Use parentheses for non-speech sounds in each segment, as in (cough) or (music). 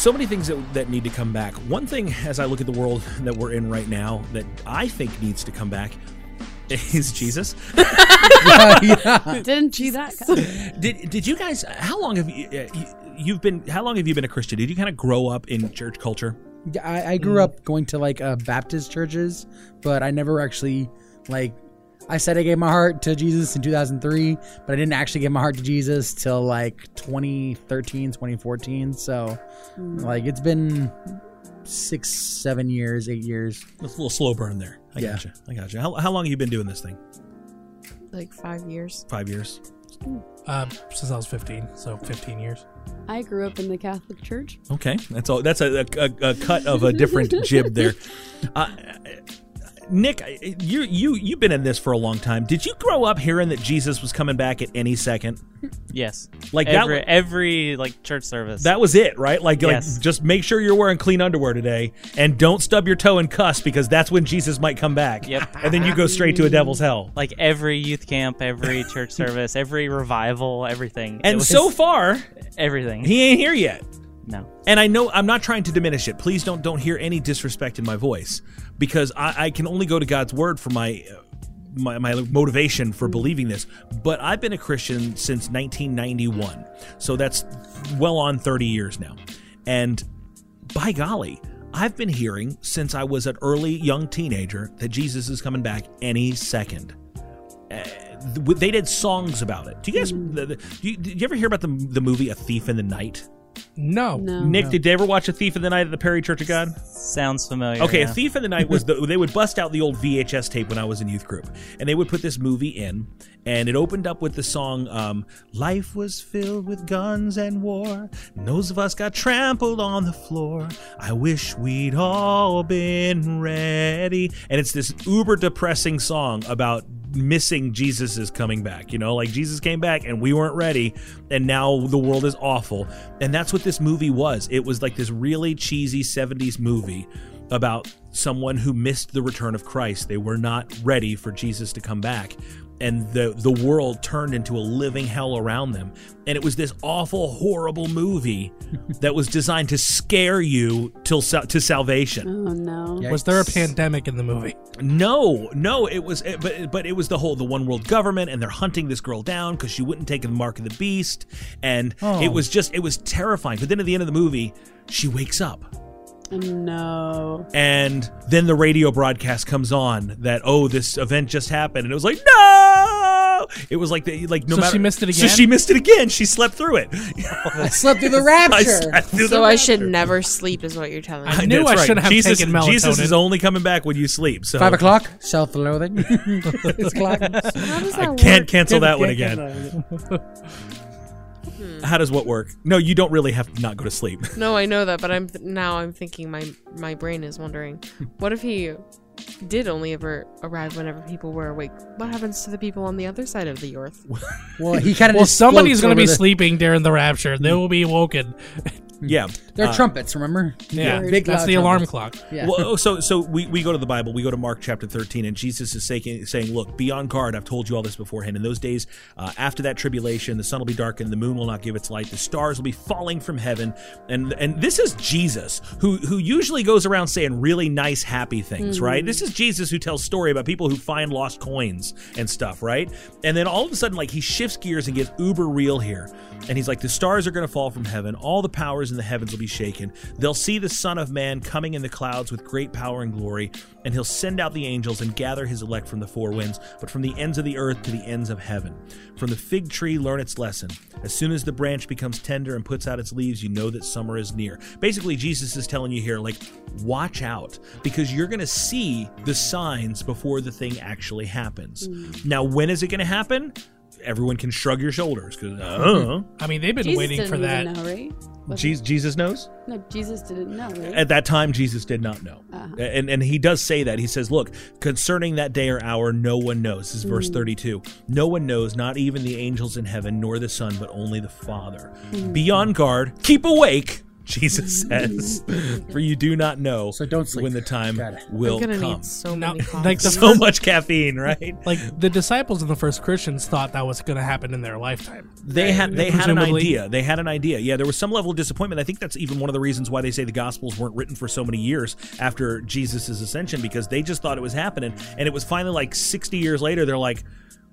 so many things that, that need to come back. One thing, as I look at the world that we're in right now, that I think needs to come back is Jesus. yeah. (laughs) (laughs) Didn't see that. coming. Did did you guys? How long have you, uh, you you've been? How long have you been a Christian? Did you kind of grow up in church culture? Yeah, I, I grew up going to like uh, Baptist churches, but I never actually like. I said I gave my heart to Jesus in 2003, but I didn't actually give my heart to Jesus till like 2013, 2014. So, like, it's been six, seven years, eight years. It's a little slow burn there. I Yeah. gotcha. I gotcha. How, how long have you been doing this thing? like five years. Five years. Uh, since I was 15, so 15 years. I grew up in the Catholic Church. Okay, that's all. That's a, a, a cut of a different (laughs) jib there. (laughs) Uh, Nick, you you you've been in this for a long time. Did you grow up hearing that Jesus was coming back at any second? Yes. Like every wa- every like church service. That was it, right? Like, Yes. like just make sure you're wearing clean underwear today, and don't stub your toe and cuss because that's when Jesus might come back. Yep. And then you go straight to a devil's hell. like every youth camp, every church service, every revival, everything. And so far, everything. he ain't here yet. no. And I know I'm not trying to diminish it. Please don't don't hear any disrespect in my voice because I, I can only go to God's word for my, my my motivation for believing this. But I've been a Christian since 1991, so that's well on 30 years now. And by golly, I've been hearing since I was an early young teenager that Jesus is coming back any second. Uh, they did songs about it. Do you guys? The, do you, did you ever hear about the the movie A Thief in the Night? No. No. Nick, did you ever watch A Thief in the Night at the Perry Church of God? Sounds familiar. Okay, yeah. A Thief in the Night was the they would bust out the old VHS tape when I was in youth group, and they would put this movie in, and it opened up with the song um, "Life was filled with guns and war, and those of us got trampled on the floor. I wish we'd all been ready." And it's this uber depressing song about missing Jesus is coming back. You know, like Jesus came back and we weren't ready, and now the world is awful. And that's what this movie was. It was like this really cheesy 70s movie about someone who missed the return of Christ. They were not ready for Jesus to come back. And the the world turned into a living hell around them. And it was this awful, horrible movie (laughs) that was designed to scare you till sal- to salvation. Oh no. Yeah. Was there a pandemic in the movie? No, no, it was, it, but but it was the whole the one world government, and they're hunting this girl down because she wouldn't take the mark of the beast, and Oh. it was just it was terrifying. But then at the end of the movie, she wakes up, No. and then the radio broadcast comes on that oh this event just happened, and it was like no, it was like the like no So matter she missed it again. So again? she missed it again. She slept through it. I (laughs) slept through the (laughs) I rapture. slept through the So I should never sleep, is what you're telling me. I knew That's I right. should have Jesus, taken melatonin. Jesus is only coming back when you sleep. So Five o'clock, self-loathing. (laughs) it's o'clock. How I that can't work? cancel that one again. Hmm. How does what work? No, you don't really have to not go to sleep. No, I know that, but I'm th- now I'm thinking my my brain is wondering, what if he did only ever arrive whenever people were awake? What happens to the people on the other side of the earth? (laughs) Well, he kind of. Well, somebody's going to be The, sleeping during the rapture. They will be woken. Yeah. they're Uh, trumpets, remember? Yeah, Big, that's loud the alarm trumpets. clock. Yeah. Well, (laughs) oh, so so we, we go to the Bible. We go to Mark chapter thirteen, and Jesus is saying, saying, "Look, be on guard. I've told you all this beforehand. In those days, uh, after that tribulation, the sun will be darkened, the moon will not give its light, the stars will be falling from heaven." And and this is Jesus, who who usually goes around saying really nice, happy things, right? This is Jesus who tells story about people who find lost coins and stuff, right? And then all of a sudden, like he shifts gears and gets uber real here, and he's like, "The stars are going to fall from heaven. All the powers in the heavens will be shaken. They'll see the Son of Man coming in the clouds with great power and glory, and he'll send out the angels and gather his elect from the four winds, but from the ends of the earth to the ends of heaven. From the fig tree, learn its lesson. As soon as the branch becomes tender and puts out its leaves, you know that summer is near. Basically, Jesus is telling you here, like, watch out, because you're going to see the signs before the thing actually happens. Mm. Now, when is it going to happen? Everyone can shrug your shoulders because uh, I mean, they've been Jesus waiting didn't for that. know, right? Was Jesus, Jesus knows. No, Jesus didn't know, right? At that time, Jesus did not know, Uh-huh. and and he does say that. He says, "Look, concerning that day or hour, no one knows." This is verse thirty-two. No one knows, not even the angels in heaven, nor the Son, but only the Father. Be on guard, keep awake. Jesus (laughs) says, for you do not know So don't sleep. when the time Got it. will I'm gonna come. need so Now, many like the so much caffeine, (laughs) right? Like the disciples and the first Christians thought that was going to happen in their lifetime. They had they had an idea. They had an idea. Yeah, there was some level of disappointment. I think that's even one of the reasons why they say the Gospels weren't written for so many years after Jesus' ascension because they just thought it was happening, and it was finally like sixty years later. They're like,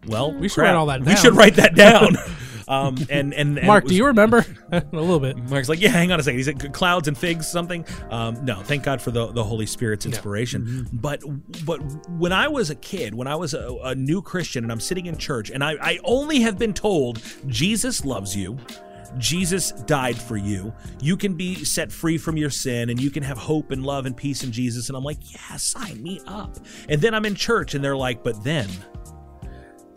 "Well, we should write all that We should write that down." (laughs) um, (laughs) and and, and Mark, it do you remember? (laughs) a little bit. Mark's like, yeah, hang on a second. He said clouds and figs, something. Um, no, thank God for the, the Holy Spirit's inspiration. But but when I was a kid, when I was a, a new Christian, and I'm sitting in church, and I, I only have been told Jesus loves you. Jesus died for you. You can be set free from your sin and you can have hope and love and peace in Jesus. And I'm like, yeah, sign me up. And then I'm in church and they're like, but then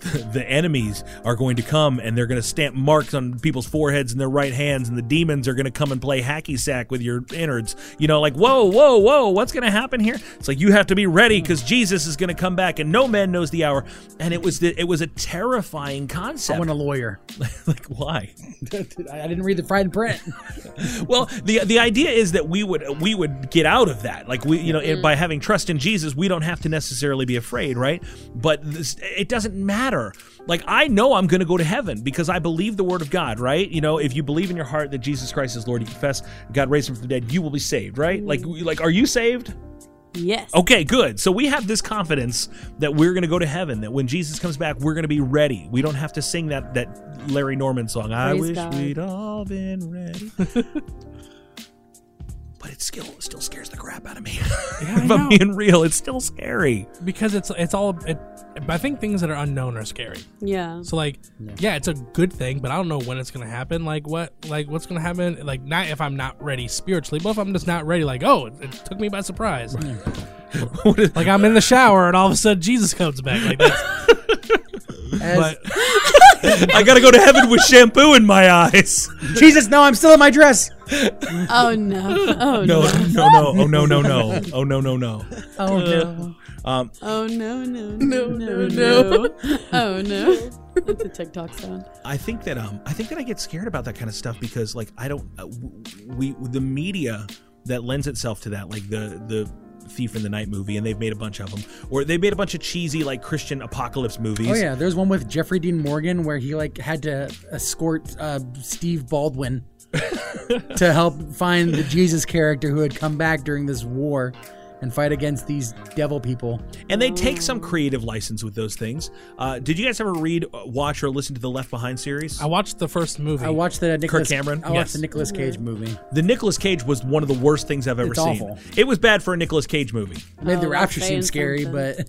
(laughs) the enemies are going to come and they're going to stamp marks on people's foreheads and their right hands and the demons are going to come and play hacky sack with your innards. You know like whoa whoa whoa what's going to happen here? It's like you have to be ready because jesus is going to come back and no man knows the hour. And it was the, it was a terrifying concept. I want a lawyer. (laughs) like why? (laughs) I didn't read the fine print. well the the idea is that we would we would get out of that. Like we you know mm-hmm. by having trust in jesus we don't have to necessarily be afraid right? But this, it doesn't matter like i know i'm going to go to heaven because i believe the word of god right you know if you believe in your heart that jesus christ is lord you confess god raised him from the dead you will be saved right mm-hmm. like like are you saved Yes. Okay, good. So we have this confidence that we're going to go to heaven. That when Jesus comes back, we're going to be ready. We don't have to sing that that Larry Norman song. I wish God. we'd all been ready. (laughs) but it still still scares the crap out of me. Yeah, (laughs) I if I'm being real, it's still scary. because it's it's all. It, I think things that are unknown are scary. Yeah. So like, yeah. it's a good thing, but I don't know when it's gonna happen. Like what, like what's gonna happen? Like not if I'm not ready spiritually, but if I'm just not ready. Like oh, it, it took me by surprise. What is- Like I'm in the shower and all of a sudden Jesus comes back. Like that's, (laughs) As, but (laughs) I got to go to heaven with shampoo in my eyes. Jesus, no, I'm still in my dress. Oh no. Oh No, no. no, no. Oh no, no, no. Oh no, no, no. Oh no. Um, Oh no no no no no. Oh no. That's a TikTok sound. I think that um I think that I get scared about that kind of stuff because like I don't uh, we the media that lends itself to that like the the Thief in the Night movie and they've made a bunch of them or they made a bunch of cheesy like Christian apocalypse movies. Oh yeah, there's one with Jeffrey Dean Morgan where he like had to escort uh, Steve Baldwin (laughs) to help find the Jesus character who had come back during this war and fight against these devil people. And they take some creative license with those things. Uh, did you guys ever read, uh, watch, or listen to the Left Behind series? I watched the first movie. I watched the Nicolas, Cameron? I watched Yes. the Nicolas Cage movie. the Nicolas Cage was one of the worst things I've ever It's seen. awful. It was bad for a Nicolas Cage movie. Made the Oh, rapture seem scary, something. but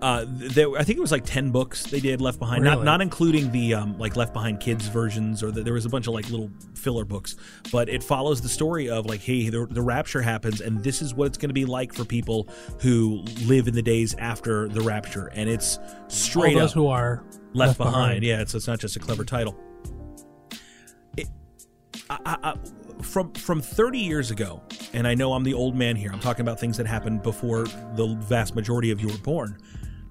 Uh, there, I think it was like ten books they did Left Behind, not Really? not including the um, like Left Behind kids versions, or the, there was a bunch of like little filler books. But it follows the story of like, hey, the, the rapture happens, and this is what it's going to be like for people who live in the days after the rapture, and it's all straight those up who are left, behind. Yeah, it's, it's not just a clever title. It, I, I, I, from from 30 years ago, and I know I'm the old man here. I'm talking about things that happened before the vast majority of you were born.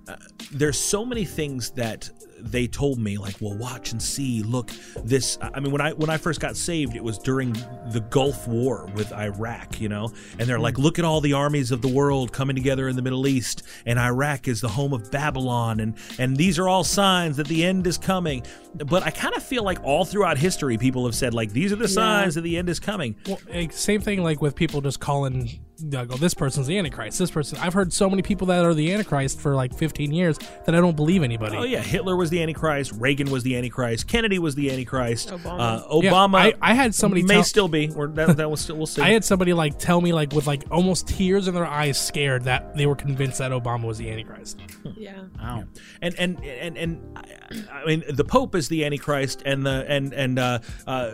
Uh, there's so many things that they told me like well watch and see. Look this i mean when i when i first got saved it was during the gulf war with iraq you know? And they're like look at all the armies of the world coming together in the middle east and iraq is the home of babylon and and these are all signs that the end is coming. But i kind of feel like all throughout history people have said like these are the signs that the end is coming. Well, same thing like with people just calling, like, oh, this person's the Antichrist. This person. I've heard so many people that are the Antichrist for like 15 years that I don't believe anybody. oh yeah hitler was the antichrist reagan was the antichrist kennedy was the antichrist Obama. uh, Yeah, obama I, I had somebody may tell, still be or that, that was still we'll see (laughs) I had somebody like tell me like with like almost tears in their eyes, scared that they were convinced that Obama was the Antichrist. (laughs) Yeah. Wow. And and and and I I mean the Pope is the Antichrist and the and and uh, uh,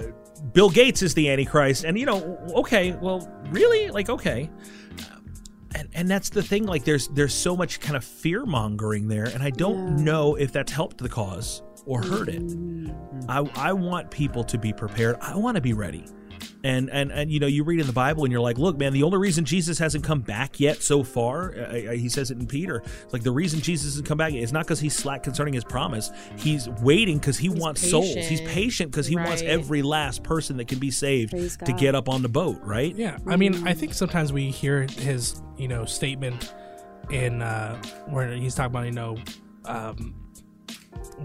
Bill Gates is the Antichrist and you know okay well really like okay and and that's the thing like there's there's so much kind of fear mongering there and I don't Yeah. know if that's helped the cause or hurt it. Mm-hmm. I I want people to be prepared. I want to be ready. And, and and you know you read in the Bible and you're like, look, man, the only reason Jesus hasn't come back yet so far, uh, uh, he says it in Peter, it's like the reason Jesus hasn't come back is not because he's slack concerning his promise. He's waiting because he wants souls. He's patient. patient because he wants every last person that can be saved to get up on the boat, right? Yeah, I mean, I think sometimes we hear his, you know, statement in uh, where he's talking about, you know, um,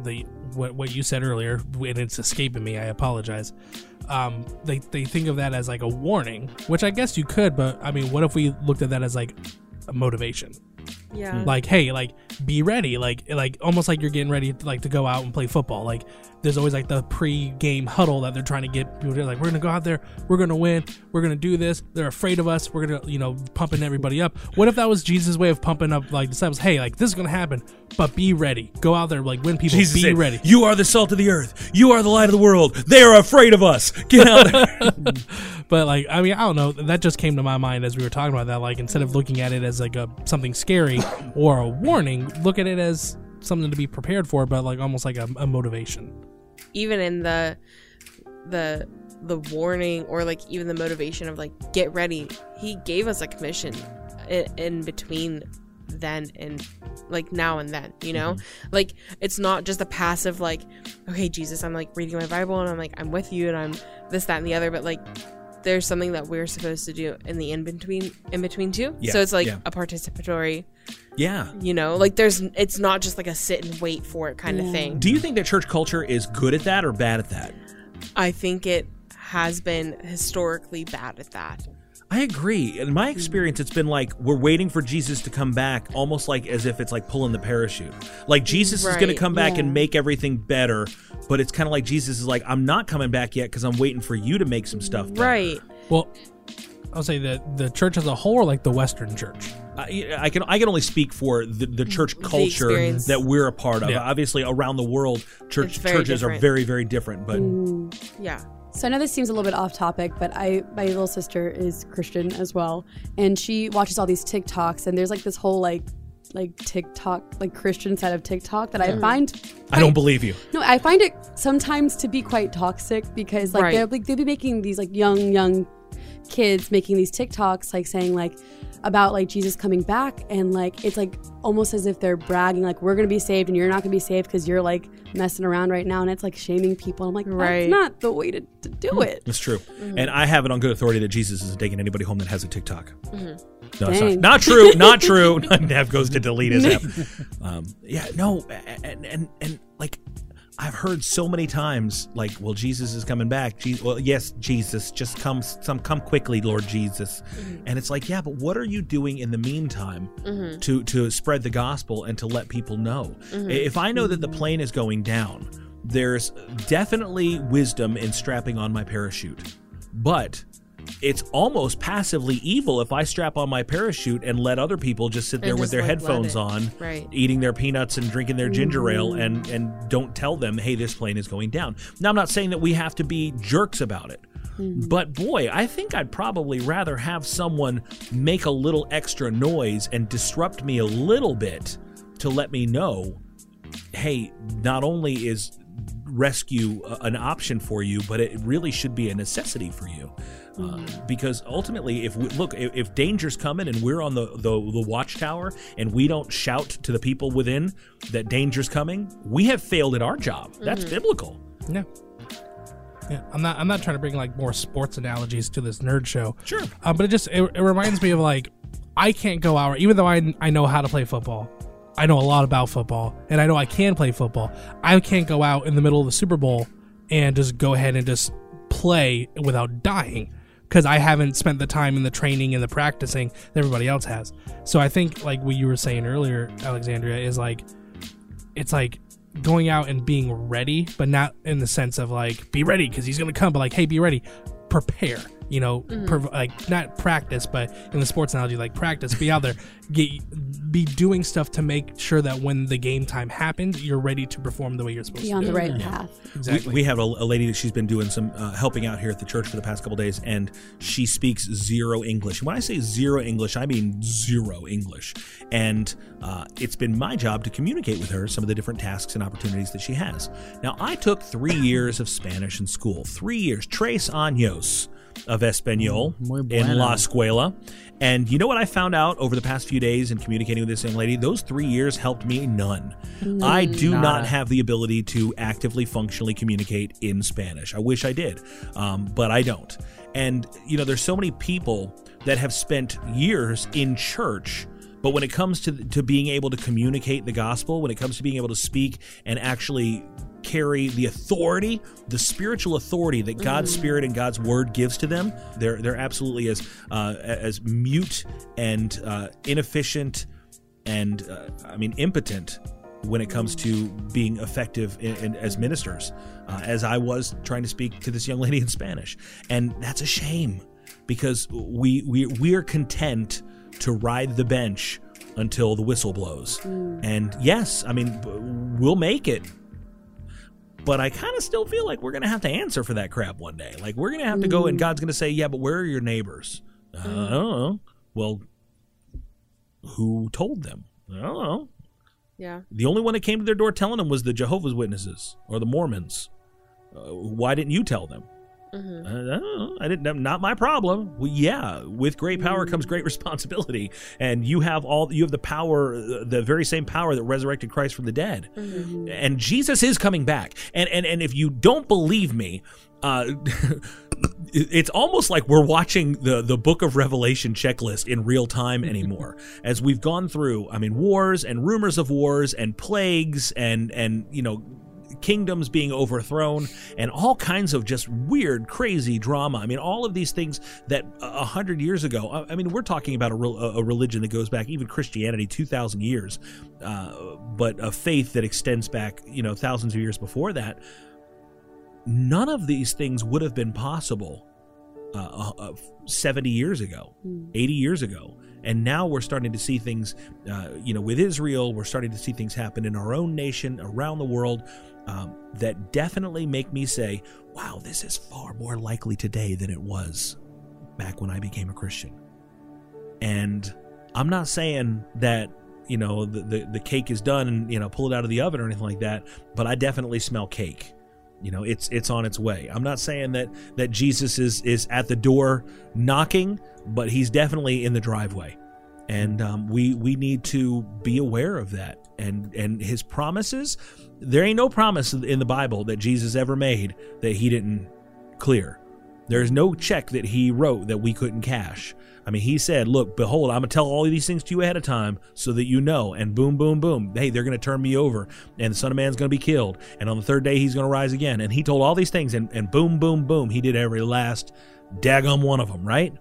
the what what you said earlier, and it's escaping me. I apologize. Um, they they think of that as like a warning, which I guess you could, but I mean, what if we looked at that as like a motivation? Yeah. like hey like be ready like like almost like you're getting ready to, like to go out and play football like there's always like the pre-game huddle that they're trying to get people to like we're gonna go out there we're gonna win we're gonna do this they're afraid of us we're gonna you know pumping everybody up what if that was jesus way of pumping up like disciples hey like this is gonna happen but be ready go out there like win people Jesus be said, ready You are the salt of the earth. You are the light of the world. They are afraid of us. Get out there. (laughs) but like i mean i don't know that just came to my mind as we were talking about that like instead of looking at it as like a something scary or a warning look at it as something to be prepared for but like almost like a, a motivation. Even in the the the warning or like even the motivation of like get ready he gave us a commission in, in between then and like now and then you know? Mm-hmm. Like it's not just a passive like okay jesus i'm like reading my bible and i'm like i'm with you and i'm this that and the other but like there's something that we're supposed to do in the in between in between too Yeah, so it's like yeah. a participatory yeah. you know like there's it's not just like a sit and wait for it kind of thing Do you think that church culture is good at that or bad at that? I think it has been historically bad at that. I agree. In my experience, it's been like we're waiting for Jesus to come back, almost like as if it's like pulling the parachute. Like Jesus is going to come back and make everything better, but it's kind of like Jesus is like, I'm not coming back yet because I'm waiting for you to make some stuff better. Right. Well, I'll say that the church as a whole, or like the Western church. I, I can I can only speak for the, the church culture experience. that we're a part of. Yeah. Obviously, around the world, church It's very churches are very very different. But Yeah. So I know this seems a little bit off topic, but I my little sister is Christian as well, and she watches all these TikToks, and there's like this whole like like TikTok like Christian side of TikTok that I find. I don't believe you. No, I find it sometimes to be quite toxic because like Right. they're like they'll be making these like young young kids making these TikToks like saying like about like Jesus coming back and like it's like almost as if they're bragging like we're gonna be saved and you're not gonna be saved because you're like messing around right now and it's like shaming people. I'm like Right. that's not the way to, to do mm-hmm. it. It's true, mm-hmm. and I have it on good authority that Jesus isn't taking anybody home that has a TikTok. Mm-hmm. No, it's not, not true. Not (laughs) true. (laughs) Neff goes to delete his app. (laughs) Um, yeah, no, and and and like I've heard so many times, like, well, Jesus is coming back. Je- well, yes, Jesus, just come, some come quickly, Lord Jesus. Mm-hmm. And it's like, yeah, but what are you doing in the meantime mm-hmm. to to spread the gospel and to let people know? Mm-hmm. If I know that the plane is going down, there's definitely wisdom in strapping on my parachute, but it's almost passively evil if I strap on my parachute and let other people just sit there with their like, headphones on, Right. eating their peanuts and drinking their ginger ale, and and don't tell them, hey, this plane is going down. Now, I'm not saying that we have to be jerks about it. But boy, I think I'd probably rather have someone make a little extra noise and disrupt me a little bit to let me know, hey, not only is rescue a- an option for you, but it really should be a necessity for you. Uh, because ultimately, if we, look, if, if danger's coming and we're on the, the the watchtower and we don't shout to the people within that danger's coming, we have failed at our job. That's biblical. Yeah. Yeah, I'm not. I'm not trying to bring like more sports analogies to this nerd show. Sure. uh, but it just it, it reminds me of like I can't go out even though I I know how to play football. I know a lot about football, and I know I can play football. I can't go out in the middle of the Super Bowl and just go ahead and just play without dying because I haven't spent the time in the training and the practicing that everybody else has. So I think like what you were saying earlier, Alexandria, is like it's like going out and being ready, but not in the sense of like be ready because he's gonna come, but like hey, be ready, prepare. You know, prov- like not practice, but in the sports analogy, like practice, be out there, (laughs) get be doing stuff to make sure that when the game time happens, you're ready to perform the way you're supposed Be to. Be on the right path. Exactly. We, we have a, a lady that she's been doing some uh, helping out here at the church for the past couple days, and she speaks zero English. When I say zero English, I mean zero English. And uh, it's been my job to communicate with her some of the different tasks and opportunities that she has. Now, I took three years of Spanish in school, three years, tres años. Of Espanol Mm, muy in bueno. La Escuela. And you know what I found out over the past few days in communicating with this young lady? Those three years helped me none. I do not have the ability to actively, functionally communicate in Spanish. I wish I did, um, but I don't. And, you know, there's so many people that have spent years in church. But when it comes to to being able to communicate the gospel, when it comes to being able to speak and actually carry the authority, the spiritual authority that God's Spirit and God's Word gives to them, they're they're absolutely as uh, as mute and uh, inefficient and uh, I mean impotent when it comes to being effective in, in, as ministers, uh, as I was trying to speak to this young lady in Spanish, and that's a shame because we we we're content to ride the bench until the whistle blows, and yes, I mean we'll make it. But I kind of still feel like we're going to have to answer for that crap one day. Like, we're going to have to go, and God's going to say, Yeah, but where are your neighbors? Uh, I don't know. Well, who told them? I don't know. Yeah. The only one that came to their door telling them was the Jehovah's Witnesses or the Mormons. Uh, why didn't you tell them? Mm-hmm. Uh, I didn't. Not my problem. Well, yeah, with great power comes great (laughs) responsibility, and you have all. You have the power, uh, the very same power that resurrected Christ from the dead, and Jesus is coming back. And and and if you don't believe me, uh, (laughs) it's almost like we're watching the the book of revelation checklist in real time (laughs) anymore as we've gone through i mean wars and rumors of wars and plagues and and you know kingdoms being overthrown and all kinds of just weird crazy drama. I mean all of these things that a hundred years ago I- mean we're talking about a, rel- a religion that goes back even christianity 2000 years uh, but a faith that extends back you know thousands of years before that none of these things would have been possible uh, uh, 70 years ago, 80 years ago. And now we're starting to see things, uh, you know, with Israel, we're starting to see things happen in our own nation, around the world, um, that definitely make me say, wow, this is far more likely today than it was back when I became a Christian. And I'm not saying that, you know, the, the, the cake is done and, you know, pull it out of the oven or anything like that, but I definitely smell cake. You know it's it's on its way. I'm not saying that that jesus is is at the door knocking but he's definitely in the driveway and um, we we need to be aware of that and and his promises there ain't no promise in the bible that jesus ever made that he didn't clear there's no check that he wrote that we couldn't cash I mean, he said, Look, behold, I'm going to tell all of these things to you ahead of time so that you know. And boom, boom, boom. Hey, they're going to turn me over. And the Son of Man's going to be killed. And on the third day, he's going to rise again. And he told all these things. And, and boom, boom, boom. He did every last daggum one of them, right?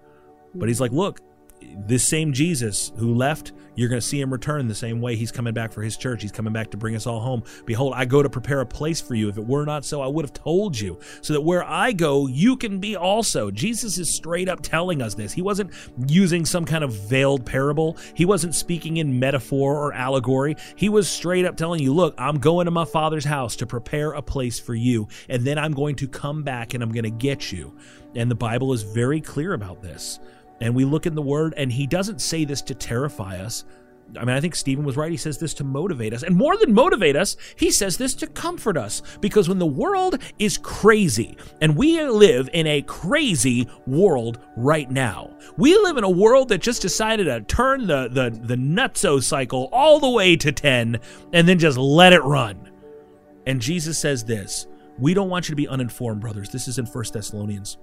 But he's like, Look, this same Jesus who left, you're going to see him return the same way he's coming back for his church. He's coming back to bring us all home. Behold, I go to prepare a place for you. If it were not so, I would have told you, so that where I go, you can be also. Jesus is straight up telling us this. He wasn't using some kind of veiled parable, he wasn't speaking in metaphor or allegory. He was straight up telling you, Look, I'm going to my Father's house to prepare a place for you, and then I'm going to come back and I'm going to get you. And the Bible is very clear about this. And we look in the word, and he doesn't say this to terrify us. I mean, I think Stephen was right. He says this to motivate us. And more than motivate us, he says this to comfort us. Because when the world is crazy, and we live in a crazy world right now, we live in a world that just decided to turn the, the, the nutso cycle all the way to 10 and then just let it run. And Jesus says this We don't want you to be uninformed, brothers. This is in First Thessalonians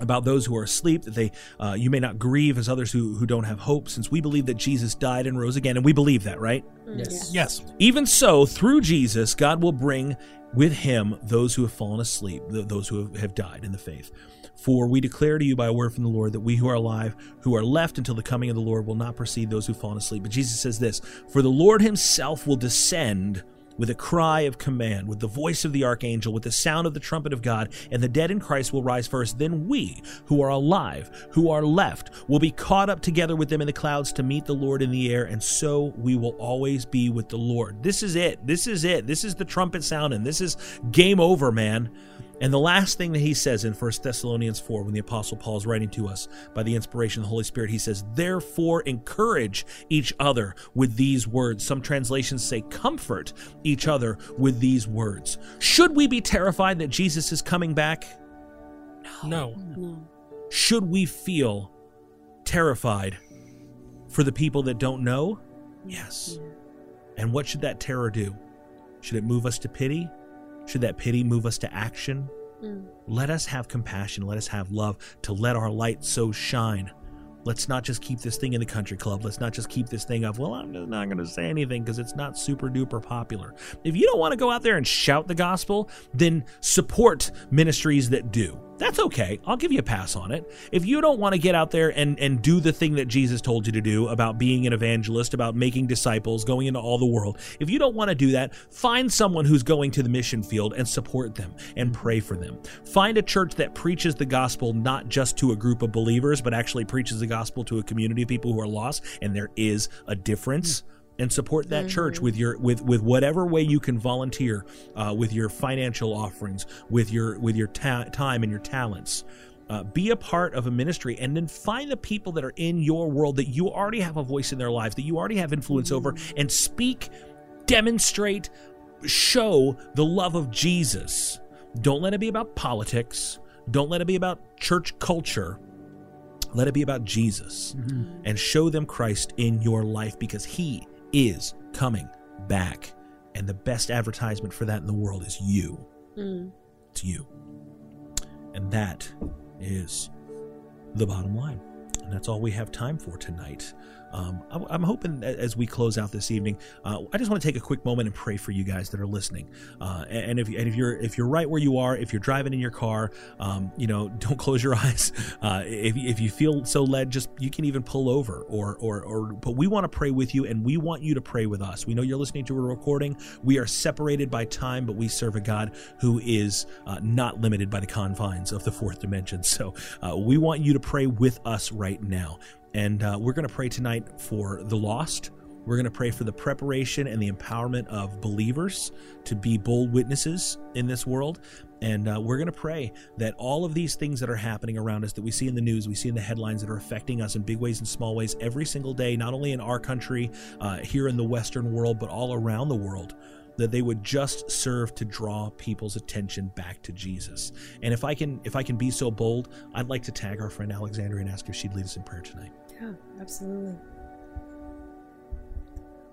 about those who are asleep that they uh, you may not grieve as others who, who don't have hope since we believe that jesus died and rose again and we believe that right Yes. Yes. even so through jesus god will bring with him those who have fallen asleep those who have, have died in the faith for we declare to you by a word from the lord that we who are alive who are left until the coming of the lord will not precede those who've fallen asleep but jesus says this for the lord himself will descend with a cry of command, with the voice of the archangel, with the sound of the trumpet of God, and the dead in Christ will rise first. Then we, who are alive, who are left, will be caught up together with them in the clouds to meet the Lord in the air, and so we will always be with the Lord. This is it. This is it. This is the trumpet sound, and this is game over, man. And the last thing that he says in 1 Thessalonians 4, when the Apostle Paul is writing to us by the inspiration of the Holy Spirit, he says, Therefore, encourage each other with these words. Some translations say, Comfort each other with these words. Should we be terrified that Jesus is coming back? No. No. Should we feel terrified for the people that don't know? Yes. And what should that terror do? Should it move us to pity? Should that pity move us to action? Mm. Let us have compassion. Let us have love to let our light so shine. Let's not just keep this thing in the country club. Let's not just keep this thing of, well, I'm just not going to say anything because it's not super duper popular. If you don't want to go out there and shout the gospel, then support ministries that do. That's okay. I'll give you a pass on it. If you don't want to get out there and, and do the thing that Jesus told you to do about being an evangelist, about making disciples, going into all the world, if you don't want to do that, find someone who's going to the mission field and support them and pray for them. Find a church that preaches the gospel not just to a group of believers, but actually preaches the gospel to a community of people who are lost, and there is a difference and support that church with your with with whatever way you can volunteer uh, with your financial offerings with your with your ta- time and your talents. Uh, be a part of a ministry and then find the people that are in your world that you already have a voice in their lives that you already have influence over and speak demonstrate show the love of jesus. Don't let it be about politics. Don't let it be about church culture. Let it be about Jesus and show them Christ in your life because he is coming back. And the best advertisement for that in the world is you. Hmm. It's you. And that is the bottom line. And that's all we have time for tonight. Um, I'm, I'm hoping as we close out this evening, uh, I just want to take a quick moment and pray for you guys that are listening. Uh, and, and if and if you're if you're right where you are, if you're driving in your car, um, you know, (laughs) don't close your (laughs) eyes. Uh, if if you feel so led, just you can even pull over or or or. But we want to pray with you, and we want you to pray with us. We know you're listening to a recording. We are separated by time, but we serve a God who is uh, not limited by the confines of the fourth dimension. So uh, we want you to pray with us right now. And uh, we're going to pray tonight for the lost. We're going to pray for the preparation and the empowerment of believers to be bold witnesses in this world. And uh, we're going to pray that all of these things that are happening around us, that we see in the news, we see in the headlines that are affecting us in big ways and small ways every single day, not only in our country, uh, here in the Western world, but all around the world, that they would just serve to draw people's attention back to Jesus. And if I can, if I can be so bold, I'd like to tag our friend Alexandria and ask if she'd lead us in prayer tonight. Yeah, absolutely.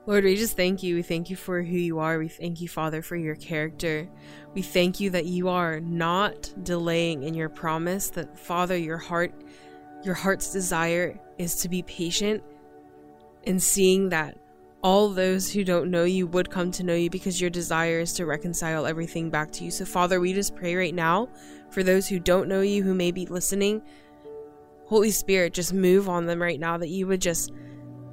Lord, we just thank you. We thank you for who you are. We thank you, Father, for your character. We thank you that you are not delaying in your promise, that Father, your heart your heart's desire is to be patient and seeing that all those who don't know you would come to know you because your desire is to reconcile everything back to you. So, Father, we just pray right now for those who don't know you, who may be listening. Holy Spirit, just move on them right now, that you would just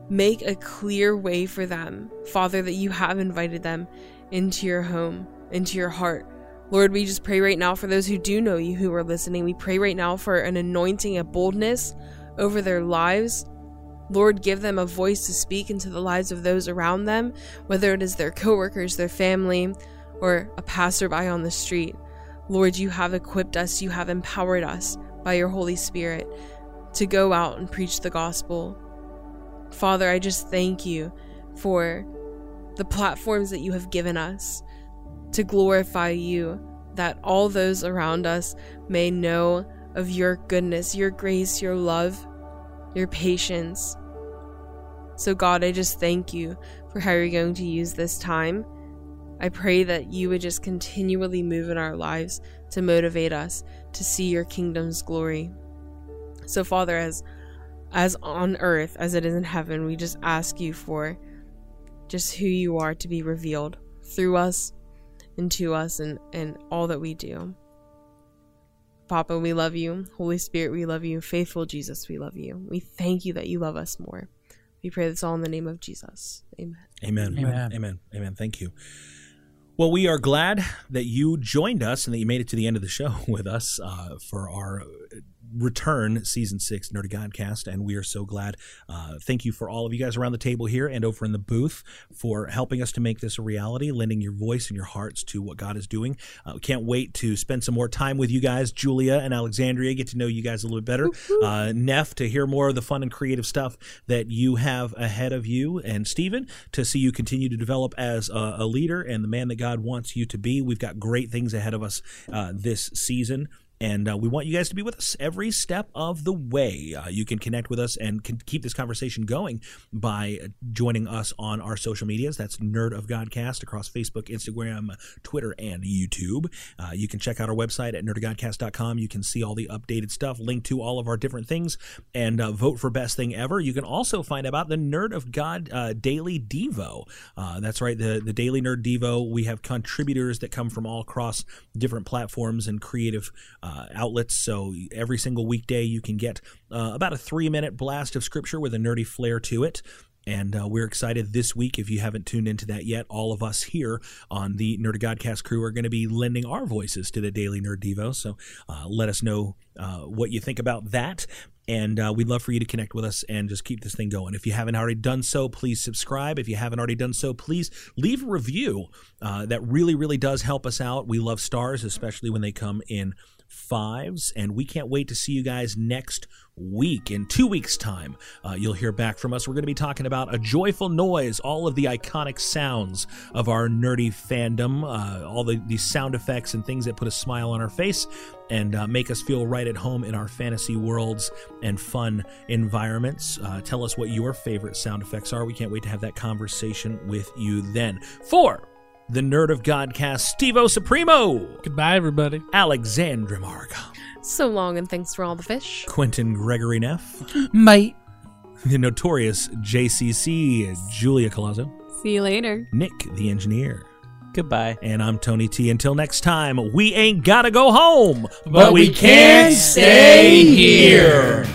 make a clear way for them. Father, that you have invited them into your home, into your heart. Lord, we just pray right now for those who do know you who are listening. We pray right now for an anointing, a boldness over their lives. Lord, give them a voice to speak into the lives of those around them, whether it is their coworkers, their family, or a passerby on the street. Lord, you have equipped us, you have empowered us by your Holy Spirit to go out and preach the gospel. Father, I just thank you for the platforms that you have given us to glorify you, that all those around us may know of your goodness, your grace, your love, your patience. So, God, I just thank you for how you're going to use this time. I pray that you would just continually move in our lives to motivate us to see your kingdom's glory. So, Father, as as on earth as it is in heaven, we just ask you for just who you are to be revealed through us and to us and, and all that we do. Papa, we love you. Holy Spirit, we love you. Faithful Jesus, we love you. We thank you that you love us more. We pray this all in the name of Jesus. Amen. Amen. Amen. Amen. Amen. Thank you. Well, we are glad that you joined us and that you made it to the end of the show (laughs) with us uh, for our return season six Nerdy Godcast, and we are so glad. Uh, thank you for all of you guys around the table here and over in the booth for helping us to make this a reality, lending your voice and your hearts to what God is doing. Uh, can't wait to spend some more time with you guys, Julia and Alexandria, get to know you guys a little bit better. Uh, Neff, to hear more of the fun and creative stuff that you have ahead of you, and Stephen, to see you continue to develop as a, a leader and the man that God wants you to be. We've got great things ahead of us uh, this season And uh, we want you guys to be with us every step of the way. Uh, you can connect with us and keep this conversation going by joining us on our social medias. That's Nerd of Godcast across Facebook, Instagram, Twitter, and YouTube. Uh, you can check out our website at nerdofgodcast.com. You can see all the updated stuff, link to all of our different things, and uh, vote for best thing ever. You can also find about the Nerd of God uh, Daily Devo. Uh, that's right, the the Daily Nerd Devo. We have contributors that come from all across different platforms and creative uh, outlets. So every single weekday, you can get uh, about a three minute blast of scripture with a nerdy flair to it. And uh, we're excited this week. If you haven't tuned into that yet, all of us here on the Nerd Godcast crew are going to be lending our voices to the Daily Nerd Devo. So uh, let us know uh, what you think about that. And uh, we'd love for you to connect with us and just keep this thing going. If you haven't already done so, please subscribe. If you haven't already done so, please leave a review. Uh, that really, really does help us out. We love stars, especially when they come in fives. And we can't wait to see you guys next week. In two weeks' time, uh, you'll hear back from us. We're going to be talking about a joyful noise, all of the iconic sounds of our nerdy fandom, uh, all the, these sound effects and things that put a smile on our face and uh, make us feel right at home in our fantasy worlds and fun environments. Uh, tell us what your favorite sound effects are. We can't wait to have that conversation with you then. For the Nerd of Godcast, Stevo Supremo, Goodbye, everybody. Alexandra Marga, So long, and thanks for all the fish. Quentin Gregory Neff, (gasps) Mate. the notorious JCC, Julia Colazzo, See you later. Nick the engineer, Goodbye. and I'm Tony T. Until next time, we ain't gotta go home, But we can't stay here.